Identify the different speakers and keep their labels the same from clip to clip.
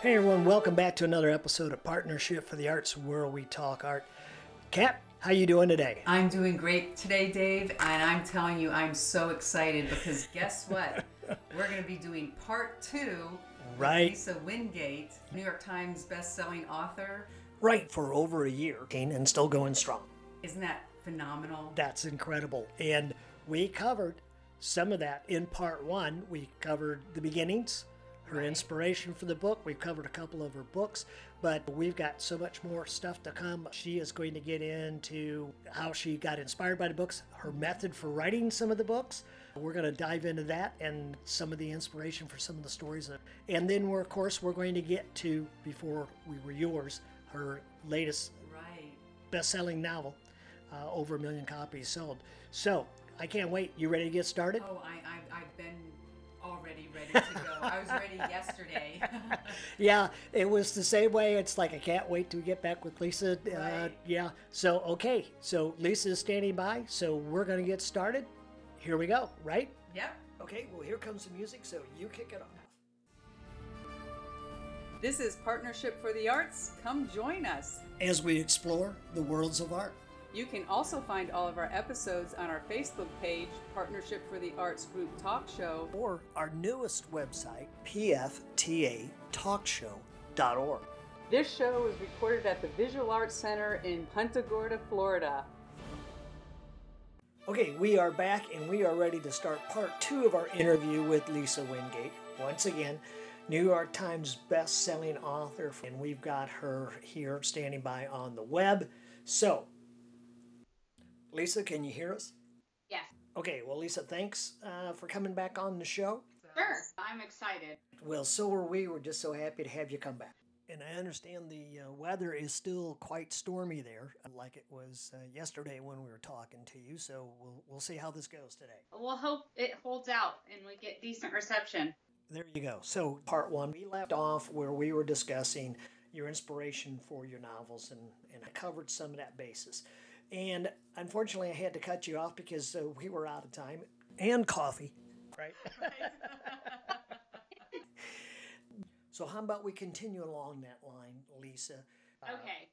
Speaker 1: Hey everyone, welcome back to another episode of Partnership for the Arts, where we talk art. Kat, how you doing today?
Speaker 2: I'm doing great today, Dave, and I'm telling you, I'm so excited because guess what? We're going to be doing part two. with
Speaker 1: Right.
Speaker 2: Lisa Wingate, New York Times best-selling author.
Speaker 1: Right, for over a year, and still going strong.
Speaker 2: Isn't that phenomenal?
Speaker 1: That's incredible. And we covered some of that in part one. We covered the beginnings, her inspiration for the book. We've covered a couple of her books, but we've got so much more stuff to come. She is going to get into how she got inspired by the books, her method for writing some of the books. We're going to dive into that and some of the inspiration for some of the stories. And then we're, of course, we're going to get to, before we were yours, her latest
Speaker 2: Right.
Speaker 1: best-selling novel, uh, over a million copies sold. So I can't wait. You ready to get started?
Speaker 2: Oh, I, I, already ready to go. I was ready yesterday.
Speaker 1: Yeah, it was the same way. It's like I can't wait to get back with Lisa. Uh, yeah. So okay. So Lisa is standing by. So we're gonna get started. Here we go. Right?
Speaker 2: yep.
Speaker 1: Okay. Well, here comes the music. So you kick it off.
Speaker 2: This is Partnership for the Arts. Come join us.
Speaker 1: As we explore the worlds of art.
Speaker 2: You can also find all of our episodes on our Facebook page, Partnership for the Arts Group Talk Show.
Speaker 1: Or our newest website, pftatalkshow.org.
Speaker 2: This show is recorded at the Visual Arts Center in Punta Gorda, Florida.
Speaker 1: Okay, we are back and we are ready to start part two of our interview with Lisa Wingate. Once again, New York Times best-selling author, and we've got her here standing by on the web. So, Lisa, can you hear us?
Speaker 3: Yes.
Speaker 1: Okay, well, Lisa, thanks uh, for coming back on the show.
Speaker 3: Sure. I'm excited.
Speaker 1: Well, so are we. We're just so happy to have you come back. And I understand the uh, weather is still quite stormy there, like it was uh, yesterday when we were talking to you. So we'll we'll see how this goes today.
Speaker 3: We'll hope it holds out and we get decent reception.
Speaker 1: There you go. So, part one, we left off where we were discussing your inspiration for your novels, and, and I covered some of that basis. And unfortunately, I had to cut you off because uh, we were out of time and coffee. Right. so, how about we continue along that line, Lisa? Uh,
Speaker 3: Okay.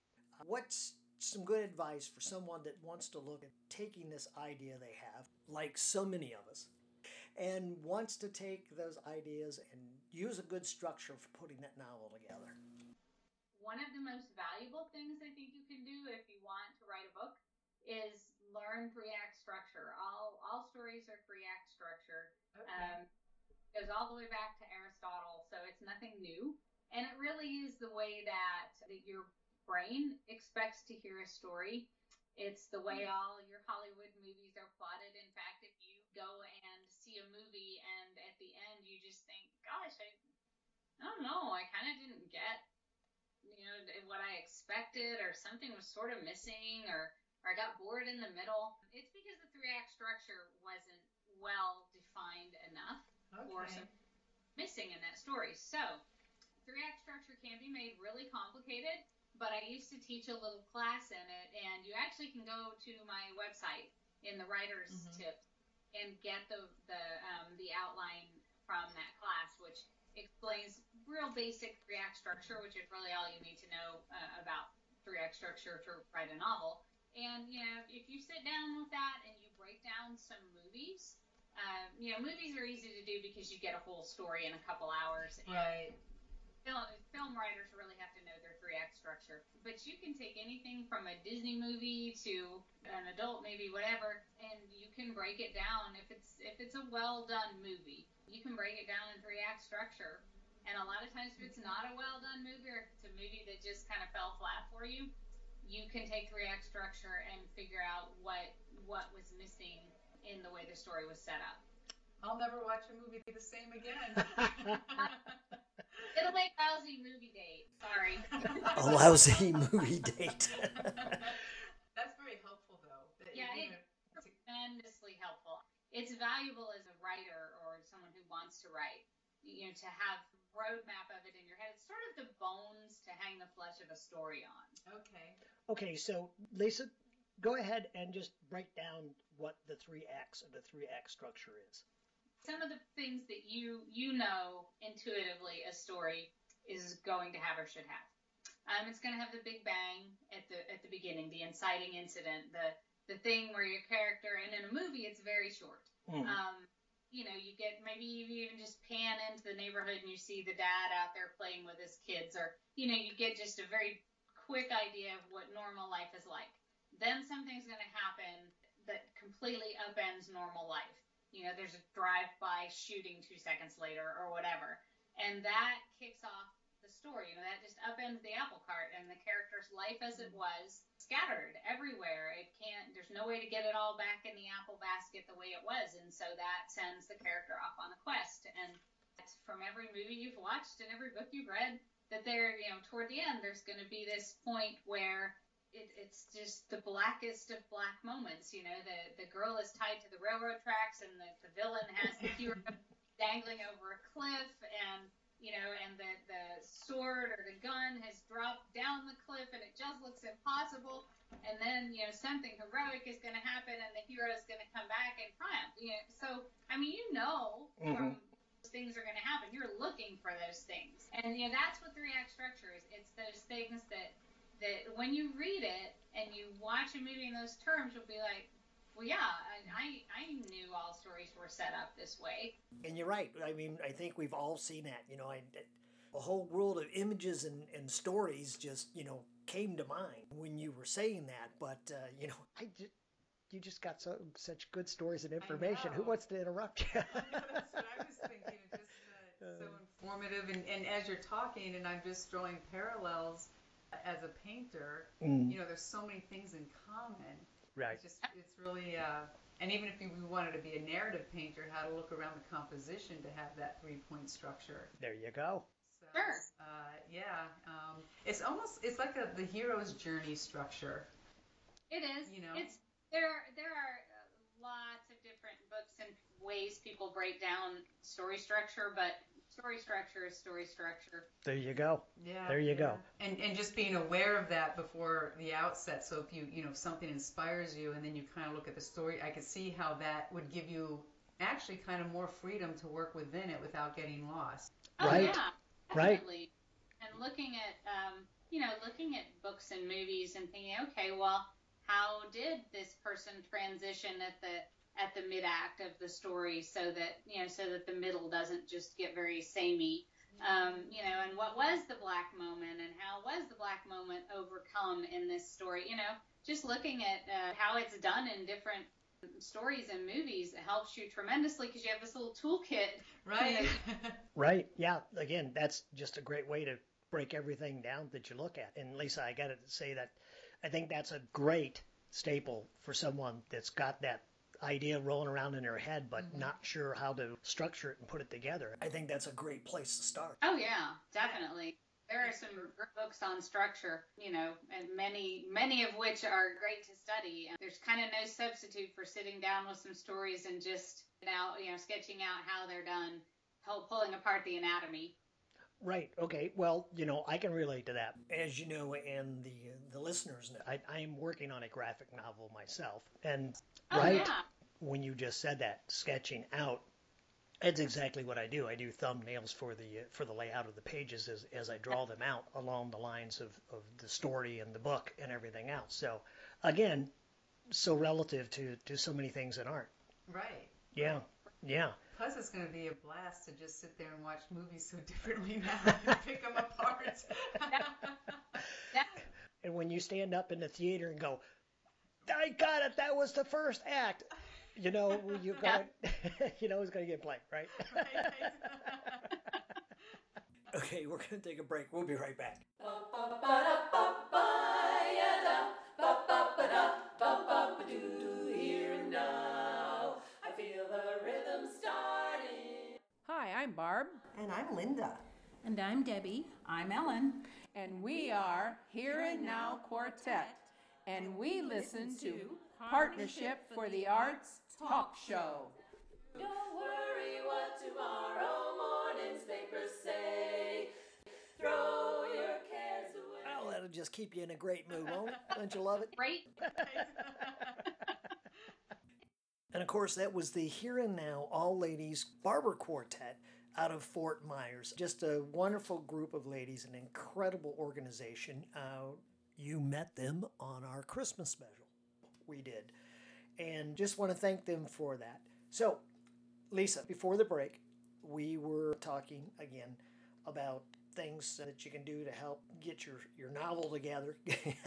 Speaker 1: What's some good advice for someone that wants to look at taking this idea they have, like so many of us, and wants to take those ideas and use a good structure for putting that novel together?
Speaker 3: One of the most valuable things I think you can do if you want to write a book is learn three act structure. All all stories are three act structure. Um, goes all the way back to Aristotle, so it's nothing new. And it really is the way that, that your brain expects to hear a story. It's the way all your Hollywood movies are plotted. In fact, if you go and see a movie and at the end you just think, gosh, I, I don't know, I kind of didn't get, you know, what I expected, or something was sort of missing, or or I got bored in the middle. It's because the three act structure wasn't well defined enough or some missing in that story. So, three act structure can be made really complicated, but I used to teach a little class in it, and you actually can go to my website in the writer's
Speaker 2: Mhm.
Speaker 3: tips and get the the um, the outline from that class, which explains real basic three act structure, which is really all you need to know uh, about three act structure to write a novel. And you know, if you sit down with that and you break down some movies, um, you know, movies are easy to do because you get a whole story in a couple hours. And
Speaker 2: Right.
Speaker 3: Film, film writers really have to know their three act structure. But you can take anything from a Disney movie to an adult movie, whatever, and you can break it down. If it's if it's a well done movie, you can break it down in three act structure. And a lot of times, if it's not a well done movie or if it's a movie that just kind of fell flat for you, you can take three act structure and figure out what what was missing in the way the story was set up.
Speaker 2: I'll never watch a movie the same again.
Speaker 3: It'll make lousy movie date. Sorry.
Speaker 1: A lousy movie date.
Speaker 2: That's very helpful, though. that
Speaker 3: Yeah,
Speaker 2: you
Speaker 3: it- tremendously helpful. It's valuable as a writer or someone who wants to write, you know, to have roadmap of it in your head. It's sort of the bones to hang the flesh of a story on.
Speaker 2: okay.
Speaker 1: okay, so Lisa, go ahead and just break down what the three acts of the three act structure is.
Speaker 3: Some of the things that you you know intuitively a story is going to have or should have. Um, it's going to have the big bang at the at the beginning, the inciting incident, the the thing where your character, and in a movie, it's very short.
Speaker 1: Mhm.
Speaker 3: Um, you know, you get maybe you even just pan into the neighborhood and you see the dad out there playing with his kids, or you know, you get just a very quick idea of what normal life is like. Then something's going to happen that completely upends normal life. You know, there's a drive-by shooting two seconds later or whatever, and that kicks off the story. You know, that just upends the apple cart and the character's life as it mm-hmm. was, scattered everywhere. It can't. There's no way to get it all back in the apple basket the way it was, and so that sends the character off on a quest. And from every movie you've watched and every book you've read that there, you know, toward the end, there's going to be this point where it, it's just the blackest of black moments. You know, the the girl is tied to the railroad tracks, and the, the villain has the hero dangling over a cliff, and you know, and the the sword or the gun has dropped down the cliff, and it just looks impossible. And then you know something heroic is going to happen, and the hero is going to come back and triumph. You know, so I mean, you know mm-hmm. from those things are going to happen. You're looking for those things, and you know that's what the three act structure is. It's those things that that when you read it and you watch a movie in those terms, you'll be like, well, yeah, I, I, I knew all stories were set up this way.
Speaker 1: And you're right. I mean, I think we've all seen that. You know, I, a whole world of images and, and stories just, you know, came to mind when you were saying that. But, uh, you know, I just, you just got so such good stories and information. Who wants to interrupt you?
Speaker 2: That's what I was thinking. Just uh, so informative, and, and as you're talking, and I'm just drawing parallels as a painter.
Speaker 1: Mm.
Speaker 2: You know, there's so many things in common.
Speaker 1: Right.
Speaker 2: It's just, it's really, uh, and even if you wanted to be a narrative painter, how to look around the composition to have that three-point structure.
Speaker 1: There you go.
Speaker 2: So,
Speaker 3: Sure.
Speaker 2: Uh, yeah, um, it's almost, it's like a, the hero's journey structure.
Speaker 3: It is.
Speaker 2: You know?
Speaker 3: It's there. There are uh, lots of different books and ways people break down story structure, but story structure is story structure.
Speaker 1: There you go.
Speaker 2: Yeah.
Speaker 1: There you
Speaker 2: yeah.
Speaker 1: go.
Speaker 2: And and just being aware of that before the outset. So if you you know if something inspires you and then you kind of look at the story, I could see how that would give you actually kind of more freedom to work within it without getting lost.
Speaker 3: Oh
Speaker 1: Right.
Speaker 3: yeah,
Speaker 1: Right.
Speaker 3: definitely. And looking at um, you know looking at books and movies and thinking, okay, well, how did this person transition at the at the mid act of the story so that you know so that the middle doesn't just get very samey. Um, you know, and what was the black moment, and how was the black moment overcome in this story? You know, just looking at uh, how it's done in different stories and movies helps you tremendously because you have this little toolkit.
Speaker 2: Right.
Speaker 1: Right. Yeah. Again, that's just a great way to break everything down that you look at. And Lisa, I got to say that I think that's a great staple for someone that's got that idea rolling around in their head, but mm-hmm. not sure how to structure it and put it together. I think that's a great place to start.
Speaker 3: Oh yeah, definitely. There are some books on structure, you know, and many many of which are great to study. There's kind of no substitute for sitting down with some stories and just now, you know, sketching out how they're done, pull- pulling apart the anatomy.
Speaker 1: Right. Okay. Well, you know, I can relate to that. As you know, and the the listeners know, I, I am working on a graphic novel myself, and
Speaker 3: Oh
Speaker 1: right
Speaker 3: yeah.
Speaker 1: When you just said that, sketching out, that's exactly what I do. I do thumbnails for the uh, for the layout of the pages as as I draw them out along the lines of of the story and the book and everything else. So, again, so relative to to so many things that aren't.
Speaker 2: right.
Speaker 1: Yeah. Yeah.
Speaker 2: Plus, it's going to be a blast to just sit there and watch movies so differently now and pick them apart.
Speaker 3: That,
Speaker 1: And when you stand up in the theater and go, I got it, that was the first act, you know, you got you know it's going to get played, right? okay, we're going to take a break. We'll be right back.
Speaker 4: Hi, I'm Barb.
Speaker 5: And I'm Linda.
Speaker 6: And I'm Debbie.
Speaker 4: I'm Ellen.
Speaker 6: And we are Here and Now Quartet. And we listen to Partnership for the Arts Talk Show.
Speaker 7: Don't worry what tomorrow morning's papers say. Throw your cares away.
Speaker 1: Well, that'll just keep you in a great mood, won't it? Don't you love it?
Speaker 3: great.
Speaker 1: And of course, that was the Here and Now All Ladies Barber Quartet. out of Fort Myers. Just a wonderful group of ladies, an incredible organization. Uh, you met them on our Christmas special. We did. And just want to thank them for that. So, Lisa, before the break, we were talking again about things that you can do to help get your, your novel together,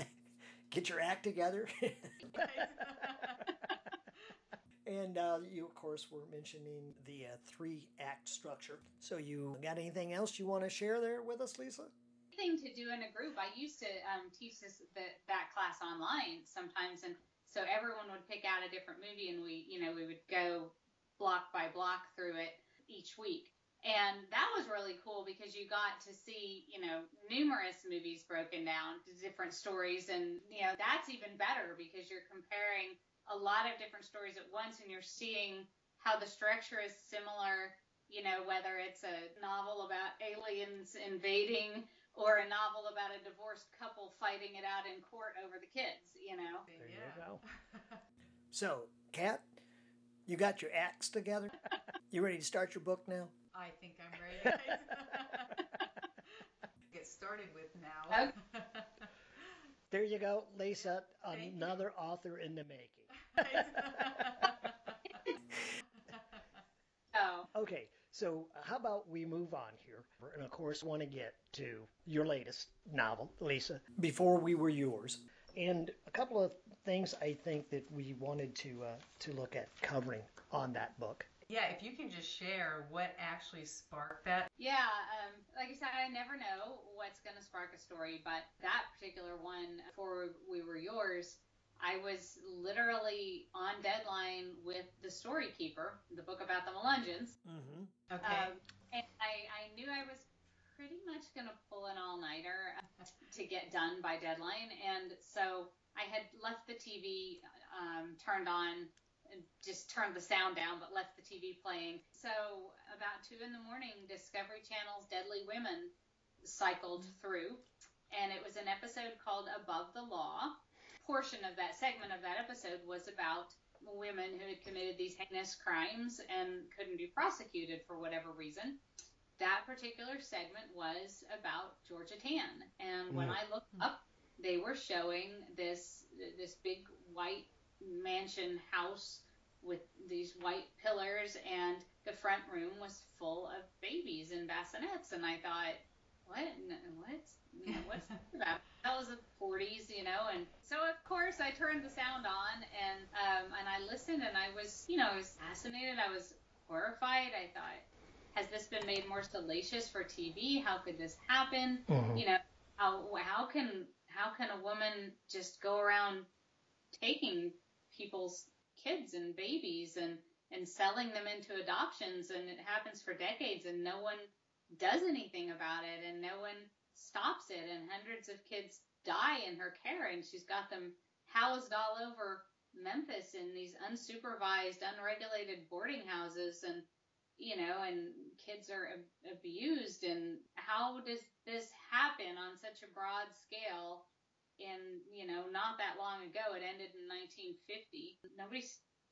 Speaker 1: get your act together. and uh, you, of course, were mentioning the uh, three act structure. So, you got anything else you want to share there with us, Lisa?
Speaker 3: Thing to do in a group. I used to um, teach this the, that class online sometimes, and so everyone would pick out a different movie, and we, you know, we would go block by block through it each week. And that was really cool because you got to see, you know, numerous movies broken down to different stories. And, you know, that's even better because you're comparing a lot of different stories at once and you're seeing how the structure is similar, you know, whether it's a novel about aliens invading or a novel about a divorced couple fighting it out in court over the kids, you know.
Speaker 1: There you go. so, Kat, you got your acts together? you ready to start your book now?
Speaker 2: I think I'm ready. Get started with now.
Speaker 1: there you go, Lisa, another you. author in the making.
Speaker 3: oh.
Speaker 1: Okay, so how about we move on here? And of course, want to get to your latest novel, Lisa, Before We Were Yours. And a couple of things I think that we wanted to uh, to look at covering on that book.
Speaker 2: Yeah, if you can just share what actually sparked that.
Speaker 3: Yeah, um, like I said, I never know what's going to spark a story, but that particular one, Before We Were Yours, I was literally on deadline with The Story Keeper, the book about the Melungeons.
Speaker 1: Mm-hmm.
Speaker 2: Okay. Um,
Speaker 3: and I, I knew I was pretty much going to pull an all nighter to get done by deadline. And so I had left the TV um, turned on and just turned the sound down but left the TV playing. So about two in the morning, Discovery Channel's Deadly Women cycled through, and it was an episode called Above the Law. Portion of that segment of that episode was about women who had committed these heinous crimes and couldn't be prosecuted for whatever reason. That particular segment was about Georgia Tann, and when mm. I looked up, they were showing this this big white mansion house with these white pillars, and the front room was full of babies in bassinets. And I thought, what? What? What's that about? That was the 40s, you know, and so of course I turned the sound on and um, and I listened and I was, you know, I was fascinated. I was horrified. I thought, has this been made more salacious for TV? How could this happen?
Speaker 1: Mm-hmm.
Speaker 3: You know, how how can how can a woman just go around taking people's kids and babies and and selling them into adoptions and it happens for decades and no one does anything about it and no one stops it and hundreds of kids die in her care and she's got them housed all over Memphis in these unsupervised unregulated boarding houses and you know and kids are ab- abused and how does this happen on such a broad scale in you know not that long ago. It ended in 1950. Nobody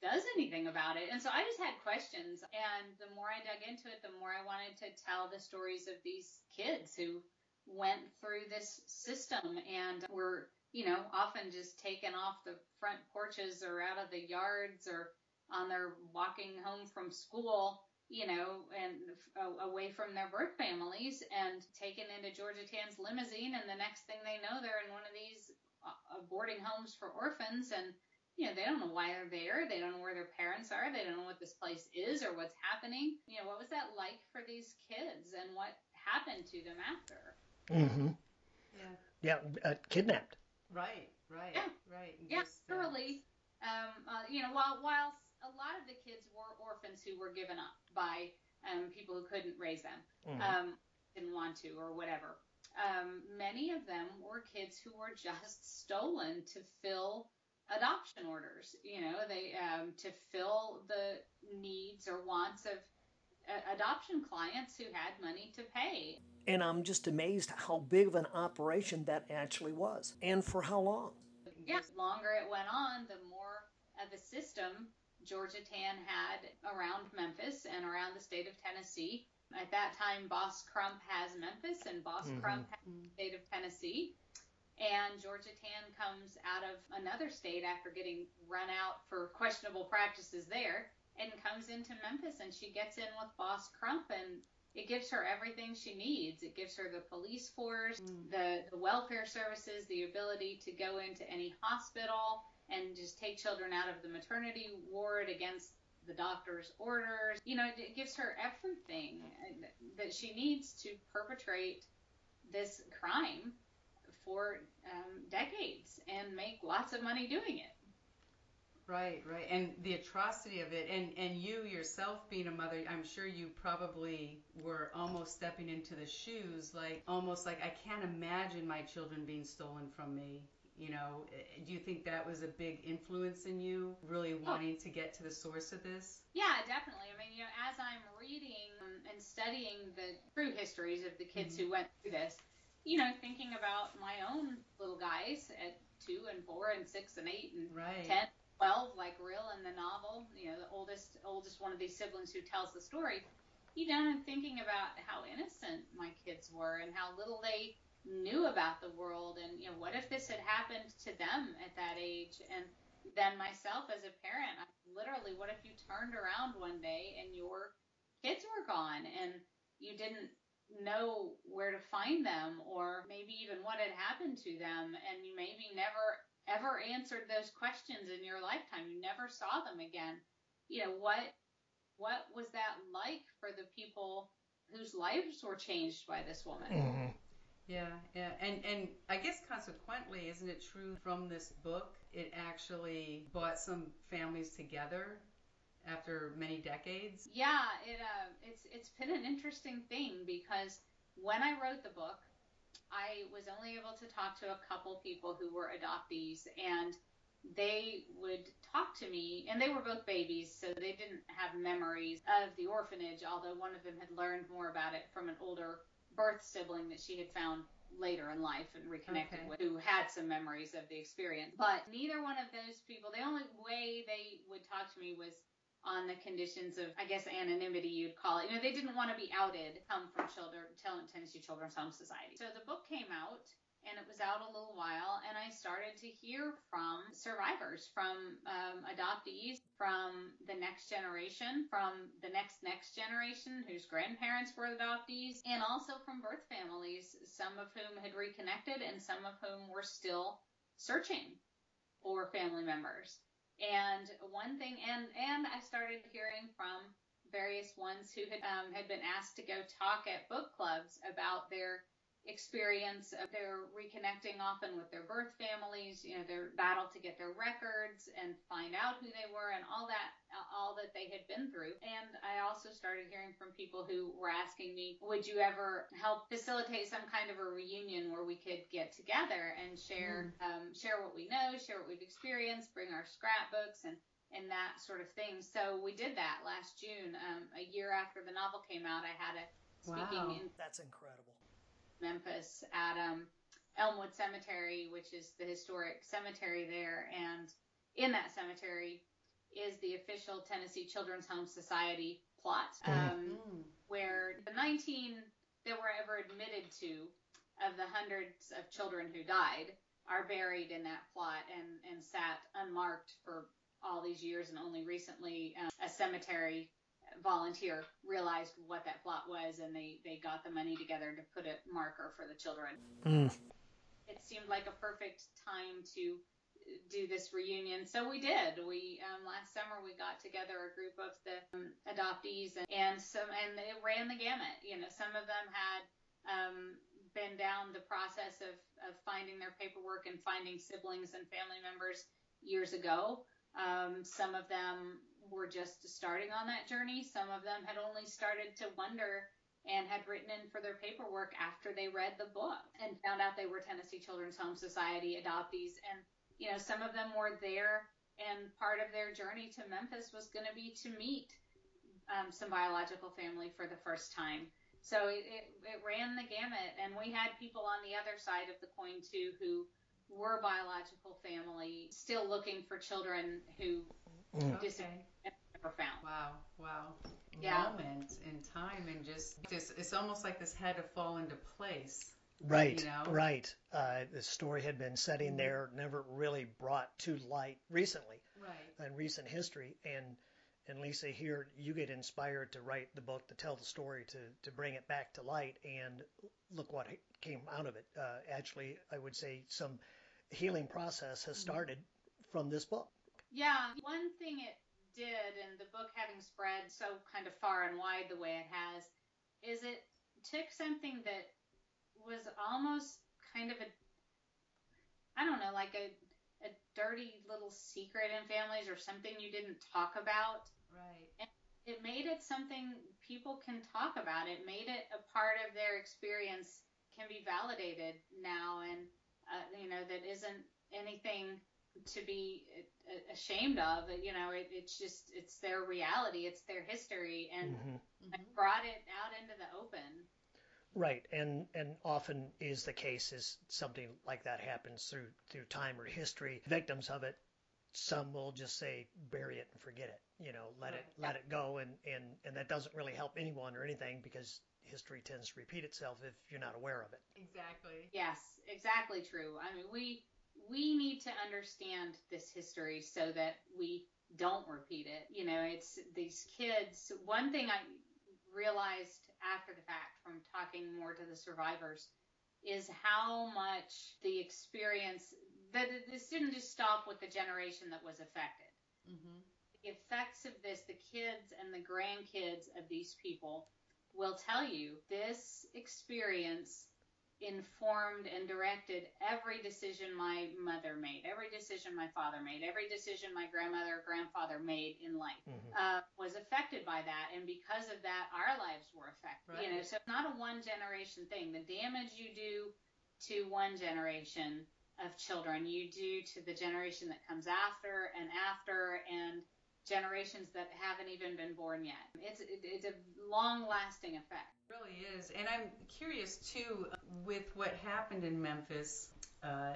Speaker 3: does anything about it, and so I just had questions. And the more I dug into it, the more I wanted to tell the stories of these kids who went through this system and were you know often just taken off the front porches or out of the yards or on their walking home from school you know, and uh, away from their birth families and taken into Georgia Tann's limousine. And the next thing they know, they're in one of these uh, boarding homes for orphans. And, you know, they don't know why they're there. They don't know where their parents are. They don't know what this place is or what's happening. You know, what was that like for these kids and what happened to them after?
Speaker 1: Mm-hmm.
Speaker 2: Yeah.
Speaker 1: Yeah, uh, kidnapped.
Speaker 2: Right, right,
Speaker 3: yeah.
Speaker 2: right. And
Speaker 3: yeah,
Speaker 2: just,
Speaker 3: thoroughly. Um, uh, you know, while while a lot of the kids were orphans who were given up by um, people who couldn't raise them,
Speaker 1: Mhm.
Speaker 3: um, didn't want to, or whatever. Um, many of them were kids who were just stolen to fill adoption orders. You know, they um, to fill the needs or wants of uh, adoption clients who had money to pay.
Speaker 1: And I'm just amazed how big of an operation that actually was, and for how long.
Speaker 3: Yeah, the longer it went on, the more of a system Georgia Tann had around Memphis and around the state of Tennessee At that time, Boss Crump has Memphis, and Boss
Speaker 1: Mhm.
Speaker 3: Crump has the state of Tennessee. And Georgia Tann comes out of another state after getting run out for questionable practices there and comes into Memphis and she gets in with Boss Crump and it gives her everything she needs. It gives her the police force, the, the welfare services, the ability to go into any hospital and just take children out of the maternity ward against the doctor's orders. You know, it gives her everything that she needs to perpetrate this crime for um, decades and make lots of money doing it.
Speaker 2: Right, right, and the atrocity of it, and and you yourself being a mother, I'm sure you probably were almost stepping into the shoes, like almost like I can't imagine my children being stolen from me. You know, Eh, do you think that was a big influence in you, really wanting to get to the source of this?
Speaker 3: Yeah, definitely. I mean, you know, as I'm reading and studying the true histories of the kids who went through this, you know, thinking about my own little guys at two and four and six and eight and
Speaker 2: Right.
Speaker 3: 10, 12, like Real in the novel, you know, the oldest oldest one of these siblings who tells the story, you know, and thinking about how innocent my kids were and how little they knew about the world and you know what if this had happened to them at that age? And then myself as a parent I, literally what if you turned around one day and your kids were gone and you didn't know where to find them or maybe even what had happened to them and you maybe never ever answered those questions in your lifetime you never saw them again you know what what was that like for the people whose lives were changed by this woman
Speaker 1: Mhm.
Speaker 2: Yeah, yeah, and and I guess consequently, isn't it true from this book, it actually brought some families together after many decades?
Speaker 3: Yeah, it uh, it's it's been an interesting thing because when I wrote the book, I was only able to talk to a couple people who were adoptees, and they would talk to me, and they were both babies, so they didn't have memories of the orphanage. Although one of them had learned more about it from an older birth sibling that she had found later in life and reconnected
Speaker 2: Okay.
Speaker 3: with, who had some memories of the experience. But neither one of those people, the only way they would talk to me was on the conditions of, I guess, anonymity, you'd call it. You know, they didn't want to be outed, come from children, Tennessee Children's Home Society. So the book came out, and it was out a little while, and I started to hear from survivors, from um, adoptees, from the next generation, from the next next generation whose grandparents were adoptees, and also from birth families, some of whom had reconnected, and some of whom were still searching for family members. And one thing, and and I started hearing from various ones who had um, had been asked to go talk at book clubs about their experience of their reconnecting often with their birth families, you know, their battle to get their records and find out who they were and all that, all that they had been through. And I also started hearing from people who were asking me, would you ever help facilitate some kind of a reunion where we could get together and share, um, share what we know, share what we've experienced, bring our scrapbooks and and that sort of thing. So we did that last June, um, a year after the novel came out. I had a speaking
Speaker 2: Wow.
Speaker 3: in
Speaker 1: That's incredible.
Speaker 3: Memphis at um, Elmwood Cemetery, which is the historic cemetery there. And in that cemetery is the official Tennessee Children's Home Society plot, um, where the 19 that were ever admitted to of the hundreds of children who died are buried in that plot and, and sat unmarked for all these years. And only recently, um, a cemetery volunteer realized what that plot was and they, they got the money together to put a marker for the children.
Speaker 1: Mm.
Speaker 3: It seemed like a perfect time to do this reunion. So we did. We um, last summer we got together a group of the um, adoptees and, and some and it ran the gamut. You know, some of them had um, been down the process of, of finding their paperwork and finding siblings and family members years ago. Um, some of them were just starting on that journey. Some of them had only started to wonder and had written in for their paperwork after they read the book and found out they were Tennessee Children's Home Society adoptees. And, you know, some of them were there and part of their journey to Memphis was going to be to meet um, some biological family for the first time. So it, it, it ran the gamut. And we had people on the other side of the coin, too, who were biological family, still looking for children who
Speaker 2: Okay.
Speaker 3: never profound.
Speaker 2: Wow, wow.
Speaker 3: Yeah.
Speaker 2: Moment in time and just, just it's almost like this had to fall into place.
Speaker 1: Right,
Speaker 2: You know?
Speaker 1: right. Uh, the story had been setting there, never really brought to light recently
Speaker 2: Right.
Speaker 1: in recent history. And and Lisa, here you get inspired to write the book, to tell the story, to to bring it back to light. And look what came out of it. Uh, actually, I would say some healing process has started from this book.
Speaker 3: Yeah, one thing it did, and the book having spread so kind of far and wide the way it has, is it took something that was almost kind of a, I don't know, like a, a dirty little secret in families or something you didn't talk about.
Speaker 2: Right.
Speaker 3: It made it something people can talk about. It made it a part of their experience, can be validated now, and, uh, you know, that isn't anything to be uh, ashamed of. You know, it, it's just it's their reality, it's their history, and
Speaker 1: Mhm.
Speaker 3: and brought it out into the open.
Speaker 1: Right, and and often is the case is something like that happens through through time or history. Victims of it, some will just say bury it and forget it. You know, let it
Speaker 2: Right.
Speaker 1: let it go, and and and that doesn't really help anyone or anything because history tends to repeat itself if you're not aware of it.
Speaker 2: Exactly.
Speaker 3: Yes, exactly true. I mean, we we need to understand this history so that we don't repeat it. You know, it's these kids. One thing I realized after the fact from talking more to the survivors is how much the experience that this didn't just stop with the generation that was affected.
Speaker 2: Mm-hmm.
Speaker 3: The effects of this, the kids and the grandkids of these people will tell you this experience informed and directed every decision my mother made, every decision my father made, every decision my grandmother or grandfather made in life
Speaker 1: Mhm.
Speaker 3: uh, was affected by that, and because of that, our lives were affected. You know, so it's not a one generation thing. The damage you do to one generation of children, you do to the generation that comes after and after, and generations that haven't even been born yet. It's it, it's a long lasting effect.
Speaker 2: Really is. And I'm curious too, with what happened in Memphis, uh,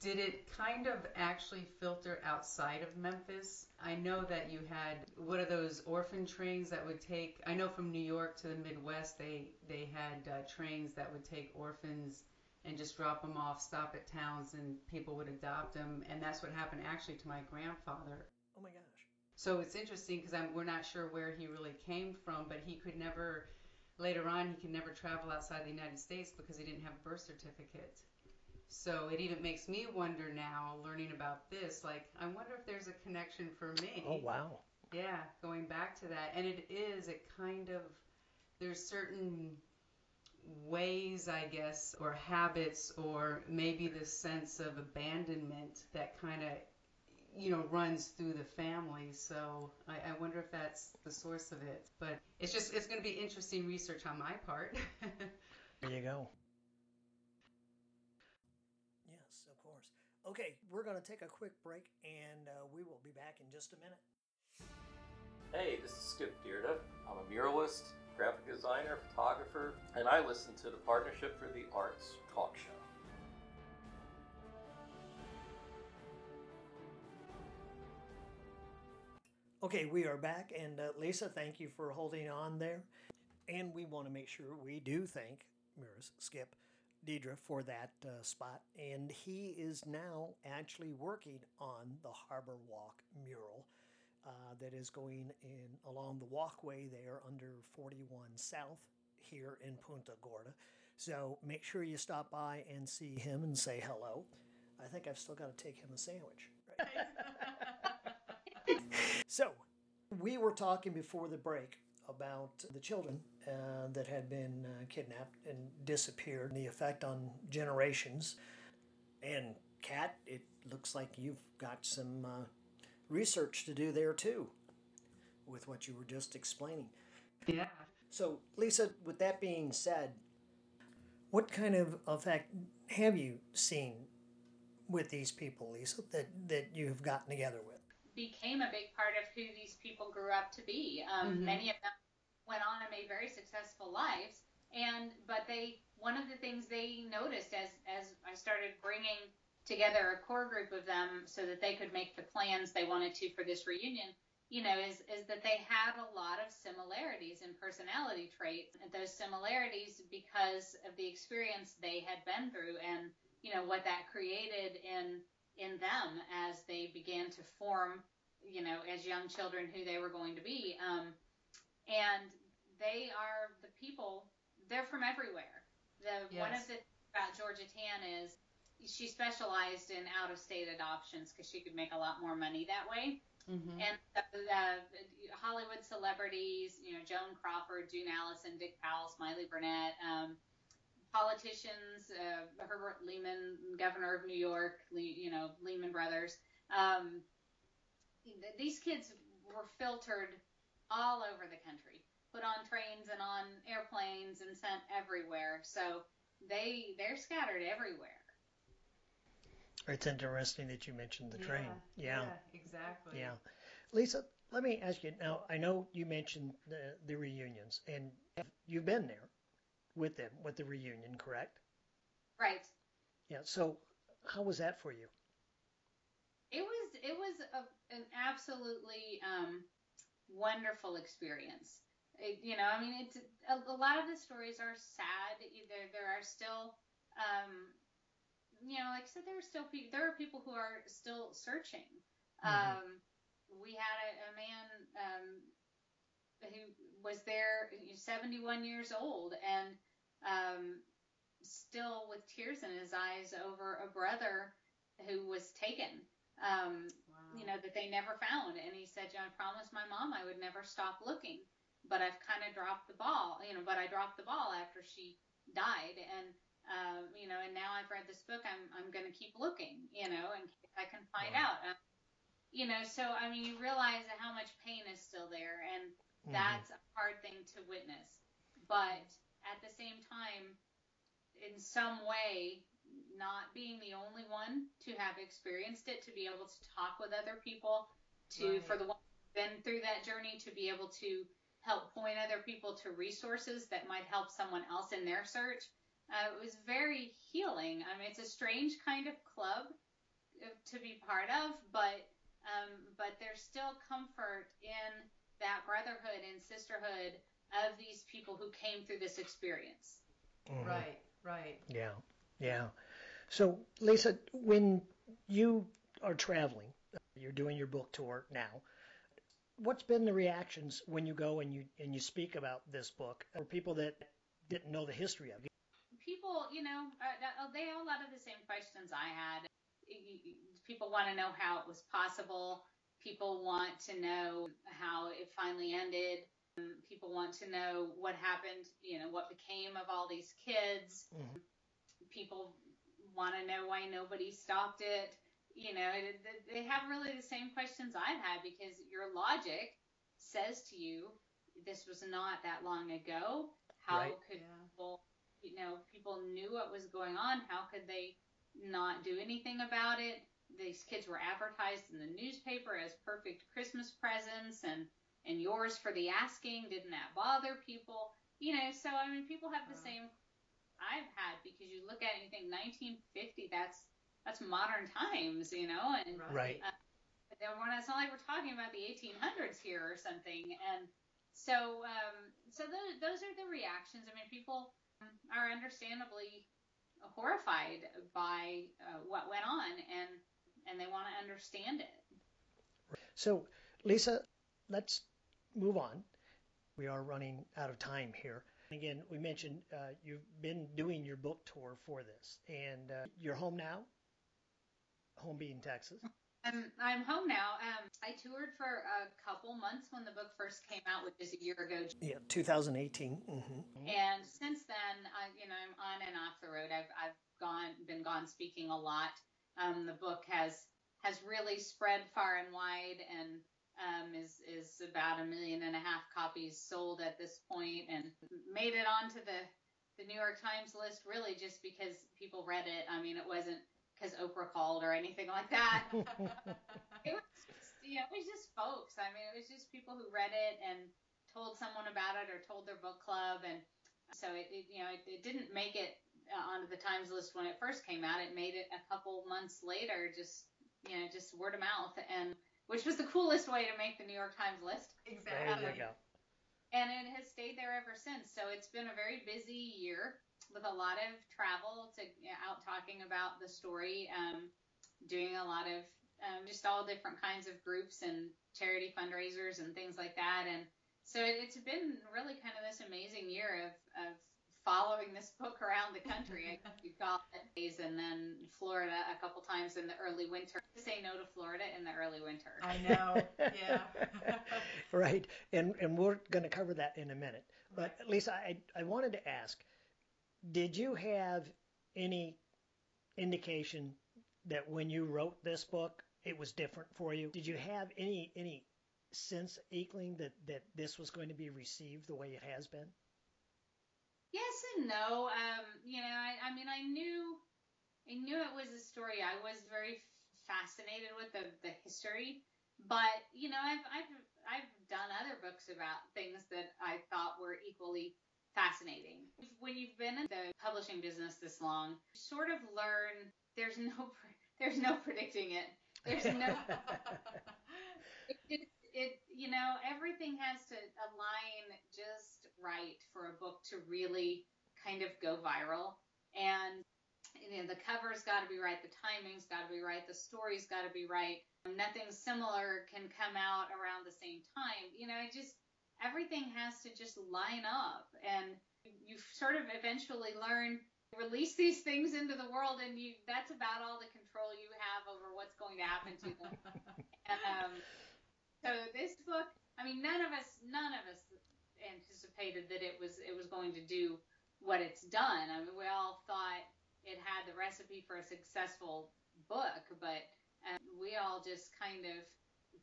Speaker 2: did it kind of actually filter outside of Memphis? I know that you had what are those orphan trains that would take? I know from New York to the Midwest, they they had uh, trains that would take orphans and just drop them off, stop at towns, and people would adopt them. And that's what happened actually to my grandfather.
Speaker 1: Oh my gosh.
Speaker 2: So it's interesting because we're not sure where he really came from, but he could never, later on, he can never travel outside the United States because he didn't have a birth certificate. So it even makes me wonder now, learning about this, like, I wonder if there's a connection for me.
Speaker 1: Oh wow.
Speaker 2: Yeah, going back to that. And it is, it kind of, there's certain ways, I guess, or habits, or maybe this sense of abandonment that kind of, you know, runs through the family. So I, I wonder if that's the source of it. But it's just, it's going to be interesting research on my part.
Speaker 1: There you go. Yes, of course. Okay, we're going to take a quick break and uh, we will be back in just a minute.
Speaker 5: Hey, this is Skip Bearda. I'm a muralist, graphic designer, photographer, and I listen to the Partnership for the Arts talk show.
Speaker 1: Okay, we are back, and uh, Lisa, thank you for holding on there. And we want to make sure we do thank Miras Skip Deidre for that uh, spot. And he is now actually working on the Harbor Walk mural uh, that is going in along the walkway there under 41 South here in Punta Gorda. So make sure you stop by and see him and say hello. I think I've still got to take him a sandwich. Right? So, we were talking before the break about the children uh, that had been uh, kidnapped and disappeared, and the effect on generations. And, Kat, it looks like you've got some uh, research to do there too, with what you were just explaining.
Speaker 2: yeah.
Speaker 1: So, Lisa, with that being said, what kind of effect have you seen with these people, Lisa, that, that you have gotten together with?
Speaker 3: Became a big part of who these people grew up to be. Um,
Speaker 2: Mhm.
Speaker 3: Many of them went on and made very successful lives, and but they one of the things they noticed as as I started bringing together a core group of them so that they could make the plans they wanted to for this reunion you know, is is that they have a lot of similarities in personality traits. And those similarities because of the experience they had been through, and you know what that created in in them as they began to form, you know, as young children who they were going to be. Um, and they are the people. They're from everywhere. The one of
Speaker 2: Yes.
Speaker 3: the about Georgia Tann is she specialized in out of state adoptions because she could make a lot more money that way.
Speaker 2: Mm-hmm.
Speaker 3: And the, the Hollywood celebrities, you know, Joan Crawford, June Allyson, Dick Powell, Smiley Burnette, um, politicians, uh, Herbert Lehman, governor of New York, Le, you know, Lehman Brothers. Um, th- these kids were filtered all over the country, put on trains and on airplanes and sent everywhere. So they they're scattered everywhere.
Speaker 1: It's interesting that you mentioned the train. Yeah.
Speaker 2: exactly.
Speaker 1: Yeah. Lisa, let me ask you now. I know you mentioned the, the reunions, and you've been there with them with the reunion, correct?
Speaker 3: Right.
Speaker 1: Yeah. So, how was that for you?
Speaker 3: It was it was a, an absolutely um, wonderful experience. It, you know, I mean, it's a, a lot of the stories are sad. There there are still, um, you know, like I said, there are still people. There are people who are still searching.
Speaker 1: Mhm.
Speaker 3: Um, we had a, a man um, who was there, 71 years old, and um, still with tears in his eyes over a brother who was taken. Um,
Speaker 2: Wow.
Speaker 3: you know, that they never found. And he said, you know, I promised my mom I would never stop looking, but I've kind of dropped the ball, you know, but I dropped the ball after she died. And, um, you know, and now I've read this book, I'm, I'm going to keep looking, you know, in case I can find
Speaker 1: Wow.
Speaker 3: out. Um, you know, so, I mean, you realize how much pain is still there. And
Speaker 1: Mhm.
Speaker 3: that's a hard thing to witness. But at the same time, in some way, not being the only one to have experienced it, to be able to talk with other people, to
Speaker 2: Right.
Speaker 3: for the one who's been through that journey, to be able to help point other people to resources that might help someone else in their search. Uh, it was very healing. I mean, it's a strange kind of club uh, to be part of, but um, but there's still comfort in that brotherhood and sisterhood of these people who came through this experience.
Speaker 1: Mhm.
Speaker 2: Right, right.
Speaker 1: Yeah. Yeah. So, Lisa, when you are traveling, you're doing your book tour now. What's been the reactions when you go and you and you speak about this book for people that didn't know the history of it?
Speaker 3: people, you know, uh, they have a lot of the same questions I had. Y- y- People want to know how it was possible. People want to know how it finally ended. Um, People want to know what happened, you know, what became of all these kids.
Speaker 1: Mhm.
Speaker 3: People want to know why nobody stopped it. You know, it, it- they have really the same questions I've had because your logic says to you, this was not that long ago. How
Speaker 1: Right.
Speaker 3: could
Speaker 2: Yeah.
Speaker 3: people, you know, people knew what was going on. How could they not do anything about it? These kids were advertised in the newspaper as perfect Christmas presents and and yours for the asking. Didn't that bother people? You know, so I mean, people have the
Speaker 2: Wow.
Speaker 3: same I've had because you look at it and you think 1950. That's that's modern times, you know, and
Speaker 1: Right.
Speaker 3: but then we're not, it's not like we're talking about the 1800s here or something. And so, um, so those, those are the reactions. I mean, people are understandably horrified by uh, what went on, and and they want to understand it.
Speaker 1: So, Lisa, let's move on. We are running out of time here. Again, we mentioned uh, you've been doing your book tour for this, and uh, you're home now. Home being Texas.
Speaker 3: I'm I'm home now. Um, I toured for a couple months when the book first came out, which is a year ago.
Speaker 1: Yeah, 2018. hmm
Speaker 3: And since then, I, you know, I'm on and off the road. I've I've gone been gone speaking a lot. Um, the book has has really spread far and wide, and um, is is about a million and a half copies sold at this point, and made it onto the the New York Times list really just because people read it. I mean, it wasn't because Oprah called or anything like that. it was just, you know, it was just folks. I mean, it was just people who read it and told someone about it or told their book club, and so it, it you know, it, it didn't make it onto the Times list when it first came out. It made it a couple months later, just you know, just word of mouth, and which was the coolest way to make the New York Times list.
Speaker 2: Exactly.
Speaker 1: There you go.
Speaker 3: And it has stayed there ever since. So it's been a very busy year with a lot of travel to out talking about the story, um, doing a lot of um, just all different kinds of groups and charity fundraisers and things like that. And so it, it's been really kind of this amazing year of, of following this book around the country. we got days and then Florida a couple times in the early winter. Say no to Florida in the early winter.
Speaker 2: I know. Yeah.
Speaker 1: right, and and we're going to cover that in a minute. But Lisa, I I wanted to ask, did you have any indication that when you wrote this book, it was different for you? Did you have any any sense, inkling that that this was going to be received the way it has been?
Speaker 3: Yes and no. Um, you know, I, I mean, I knew, I knew it was a story. I was very fascinated with the, the history, but you know, I've, I've, I've done other books about things that I thought were equally fascinating. When you've been in the publishing business this long, you sort of learn there's no, there's no predicting it. There's no. it, it, it, you know, everything has to align just right for a book to really kind of go viral. And you know, the cover's got to be right, the timing's got to be right, the story's got to be right. Nothing similar can come out around the same time. You know, it just everything has to just line up, and you sort of eventually learn release these things into the world, and you that's about all the control you have over what's going to happen to them. and um, so this book, I mean, none of us, none of us anticipated that it was it was going to do what it's done. I mean, we all thought it had the recipe for a successful book, but um, we all just kind of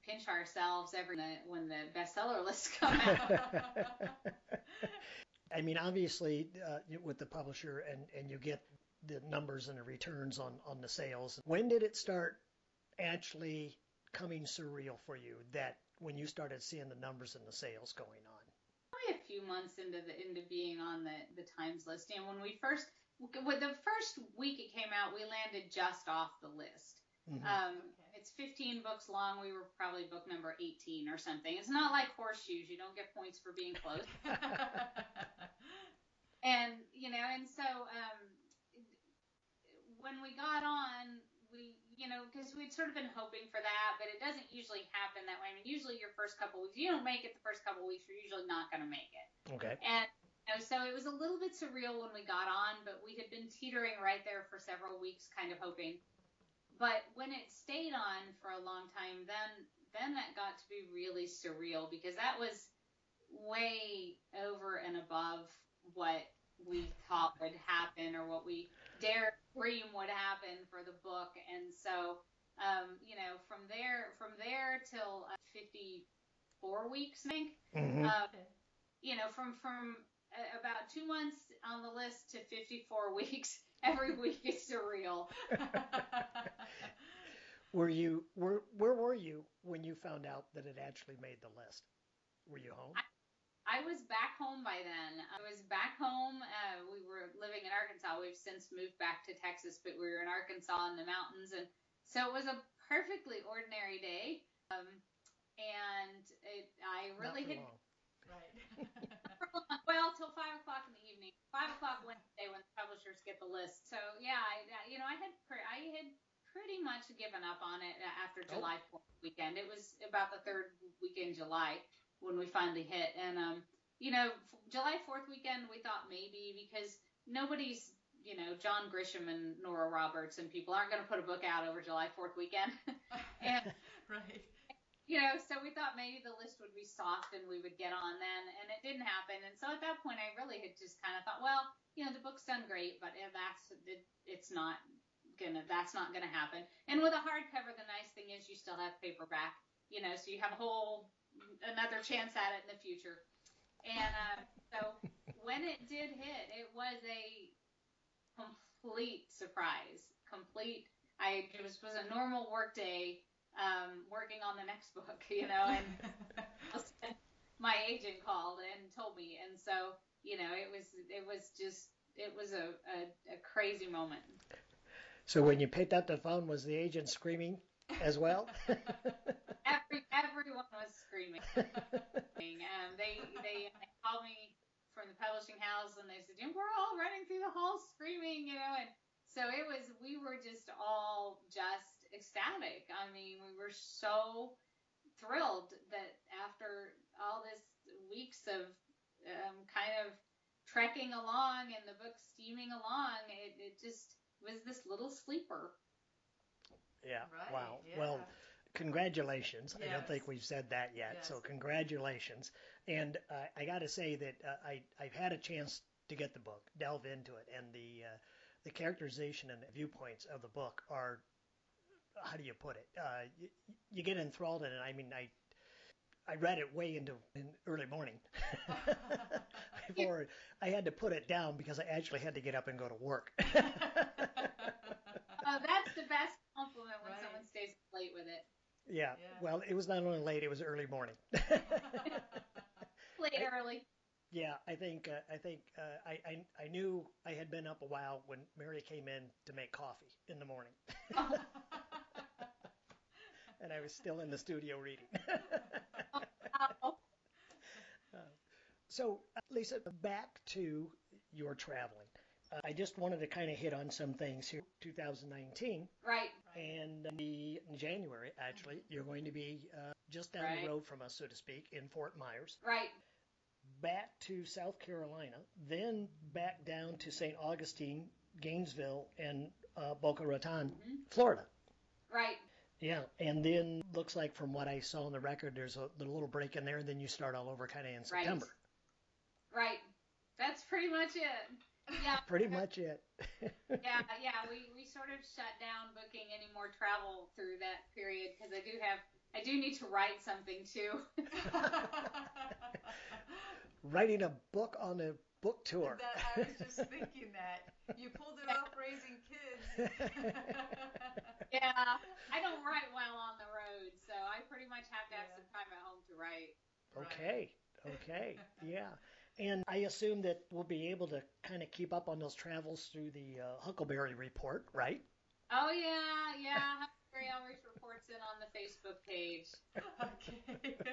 Speaker 3: pinch ourselves every when the bestseller lists come out.
Speaker 1: I mean, obviously, uh, with the publisher, and and you get the numbers and the returns on on the sales. When did it start actually coming surreal for you that when you started seeing the numbers and the sales going on?
Speaker 3: Probably a few months into the into being on the the Times list, and when we first with the first week it came out, we landed just off the list. Mm-hmm. Um, okay. It's 15 books long. We were probably book number 18 or something. It's not like horseshoes. You don't get points for being close. and you know, and so um, when we got on, we you know, because we'd sort of been hoping for that, but it doesn't usually happen that way. I mean, usually your first couple weeks, you don't make it the first couple weeks, you're usually not going to make it.
Speaker 1: Okay.
Speaker 3: And you know, so it was a little bit surreal when we got on, but we had been teetering right there for several weeks, kind of hoping. But when it stayed on for a long time, then then that got to be really surreal because that was way over and above what we thought would happen or what we dared dream would happen for the book. And so, um, you know, from there, from there till uh, 54 weeks, I think, mm-hmm. uh, you know, from, from uh, about two months on the list to 54 weeks, every week is surreal.
Speaker 1: were you, where, where were you when you found out that it actually made the list? Were you home?
Speaker 3: I, I was back home by then. I was back home. Uh, we were living in Arkansas. We've since moved back to Texas, but we were in Arkansas in the mountains, and so it was a perfectly ordinary day. Um, and it, I really had.
Speaker 1: Long.
Speaker 2: Right.
Speaker 3: well, till five o'clock in the evening. Five o'clock Wednesday when the publishers get the list. So yeah, I, you know, I had pre- I had pretty much given up on it after
Speaker 1: Oh.
Speaker 3: July 4th weekend. It was about the third weekend in July when we finally hit. And um, you know, f- July Fourth weekend, we thought maybe because nobody's, you know, John Grisham and Nora Roberts and people aren't going to put a book out over July Fourth weekend. and
Speaker 2: right.
Speaker 3: you know, so we thought maybe the list would be soft and we would get on then, and it didn't happen. And so at that point, I really had just kind of thought, well, you know, the book's done great, but that's it, it's not gonna that's not gonna happen. And with a hardcover, the nice thing is you still have paperback, you know, so you have a whole another chance at it in the future. And uh, so when it did hit, it was a complete surprise. Complete. I it was was a normal work day, um, working on the next book, you know, and my agent called and told me, and so you know, it was it was just it was a, a, a crazy moment.
Speaker 1: So when you picked up the phone, was the agent screaming as well.
Speaker 3: Every everyone was screaming. um, they they called me from the publishing house and they said, "And we're all running through the hall screaming," you know, and so it was. We were just all just ecstatic. I mean, we were so thrilled that after all this weeks of um, kind of trekking along and the book steaming along, it, it just was this little sleeper.
Speaker 1: Yeah.
Speaker 2: Right,
Speaker 1: Wow.
Speaker 2: yeah.
Speaker 1: Well, congratulations. I don't think we've said that yet. So congratulations. And uh, I got to say that uh, I I've had a chance to get the book, delve into it, and the uh, the characterization and the viewpoints of the book are how do you put it? Uh, you, you get enthralled in it. I mean, I I read it way into in early morning. Before I had to put it down because I actually had to get up and go to work.
Speaker 3: Oh, that's the best compliment when
Speaker 2: Right.
Speaker 3: someone stays late with it.
Speaker 1: yeah.
Speaker 2: Yeah.
Speaker 1: Well, it was not only late; it was early morning.
Speaker 3: Late early.
Speaker 1: Yeah, I think uh, I think uh, I, I I knew I had been up a while when Mary came in to make coffee in the morning, and I was still in the studio reading.
Speaker 3: Oh,
Speaker 1: so, uh, Lisa, back to your traveling. Uh, I just wanted to kind of hit on some things here. 2019,
Speaker 3: right.
Speaker 1: and in, the, in January, actually, you're going to be uh, just down
Speaker 3: Right.
Speaker 1: the road from us, so to speak, in Fort Myers.
Speaker 3: Right.
Speaker 1: back to South Carolina, then back down to St. Augustine, Gainesville, and uh, Boca Raton, Florida.
Speaker 3: Right.
Speaker 1: Yeah, and then looks like from what I saw on the record, there's a, the little break in there, and then you start all over kind of in September.
Speaker 3: Right. Right. That's pretty much it. Yeah.
Speaker 1: Pretty much it.
Speaker 3: yeah, yeah. We, we sort of shut down booking any more travel through that period because I do have I do need to write something too.
Speaker 1: Writing a book on a book tour.
Speaker 2: That I was just thinking that you pulled it off raising kids.
Speaker 3: yeah, I don't write well on the road, so I pretty much have to have
Speaker 2: Yeah.
Speaker 3: some time at home to write.
Speaker 1: Okay, okay, yeah. And I assume that we'll be able to kind of keep up on those travels through the uh, Huckleberry Report, right?
Speaker 3: Oh yeah, yeah. Huckleberry always reports in on the Facebook page.
Speaker 2: okay.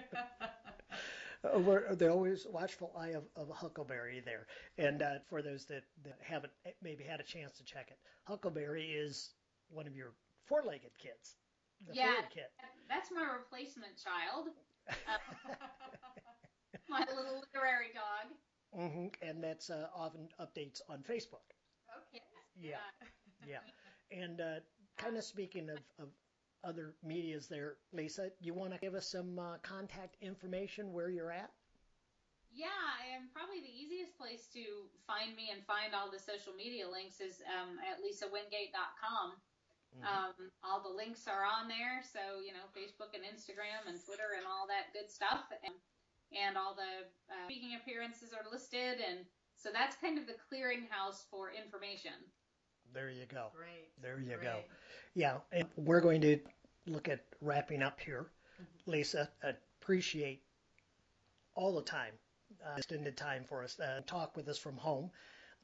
Speaker 1: Uh, they're always watchful eye of, of Huckleberry there. And uh, for those that, that haven't maybe had a chance to check it, Huckleberry is one of your four-legged kids. The
Speaker 3: Yeah. That's my replacement child, my little literary dog.
Speaker 1: Mm-hmm. And that's uh, often updates on Facebook.
Speaker 2: okay.
Speaker 1: Yeah. Yeah. And uh, kind of speaking of, of other medias there, Lisa, you want to give us some uh, contact information where you're at?
Speaker 3: Yeah, and probably the easiest place to find me and find all the social media links is um, at lisawingate.com.
Speaker 1: Mhm.
Speaker 3: Um, all the links are on there, so you know Facebook and Instagram and Twitter and all that good stuff, and, and all the uh, speaking appearances are listed, and so that's kind of the clearinghouse for information.
Speaker 1: There you go.
Speaker 2: Great.
Speaker 1: There you go. Yeah, and we're going to look at wrapping up here. Lisa, appreciate all the time, uh, extended time for us, uh, talk with us from home,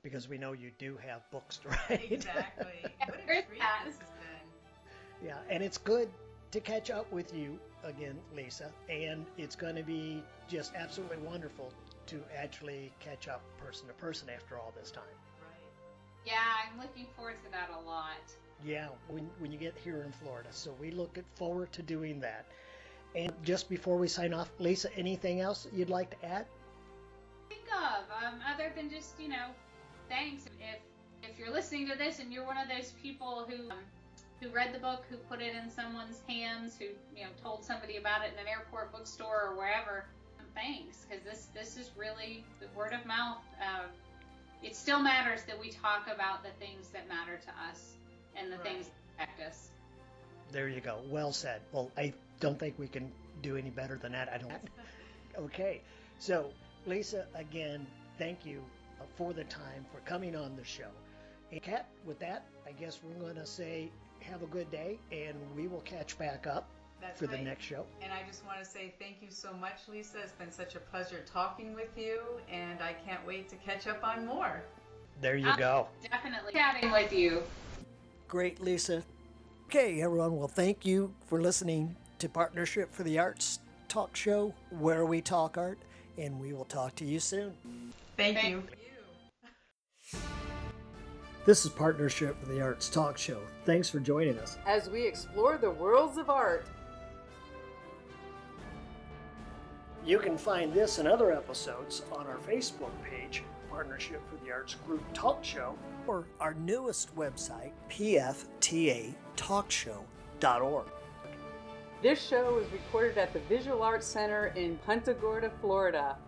Speaker 1: because we know you do have books to write.
Speaker 2: Exactly. What a
Speaker 3: Where's
Speaker 2: treat this has been.
Speaker 1: yeah, and it's good to catch up with you again, Lisa, and it's going to be just absolutely wonderful to actually catch up person to person after all this time.
Speaker 2: Right.
Speaker 3: Yeah, I'm looking forward to that a lot.
Speaker 1: Yeah, when, when you get here in Florida. So we look forward to doing that. And just before we sign off, Lisa, anything else you'd like to add?
Speaker 3: think of um, other than just you know thanks if if you're listening to this and you're one of those people who um, who read the book who put it in someone's hands who you know told somebody about it in an airport bookstore or wherever thanks because this this is really the word of mouth uh, it still matters that we talk about the things that matter to us and the
Speaker 2: Right.
Speaker 3: things that affect us
Speaker 1: There you go. Well said. Well, I don't think we can do any better than that. I don't. Okay. So, Lisa, again, thank you uh, for the time, for coming on the show. And Kat, with that, I guess we're going to say have a good day, and we will catch back up
Speaker 2: That's
Speaker 1: for the next show.
Speaker 2: And I just want to say thank you so much, Lisa. It's been such a pleasure talking with you, and I can't wait to catch up on more.
Speaker 1: There you
Speaker 3: Ah.
Speaker 1: go.
Speaker 3: definitely chatting with you
Speaker 1: Great, Lisa. Okay, everyone. Well, thank you for listening to Partnership for the Arts Talk Show, where we talk art, and we will talk to you soon.
Speaker 3: Thank, you.
Speaker 1: This is Partnership for the Arts Talk Show. Thanks for joining us.
Speaker 2: As we explore the worlds of art,
Speaker 1: You can find this and other episodes on our Facebook page, Partnership for the Arts Group Talk Show, or our newest website, pftatalkshow.org.
Speaker 2: this show was recorded at the Visual Arts Center in Punta Gorda, Florida.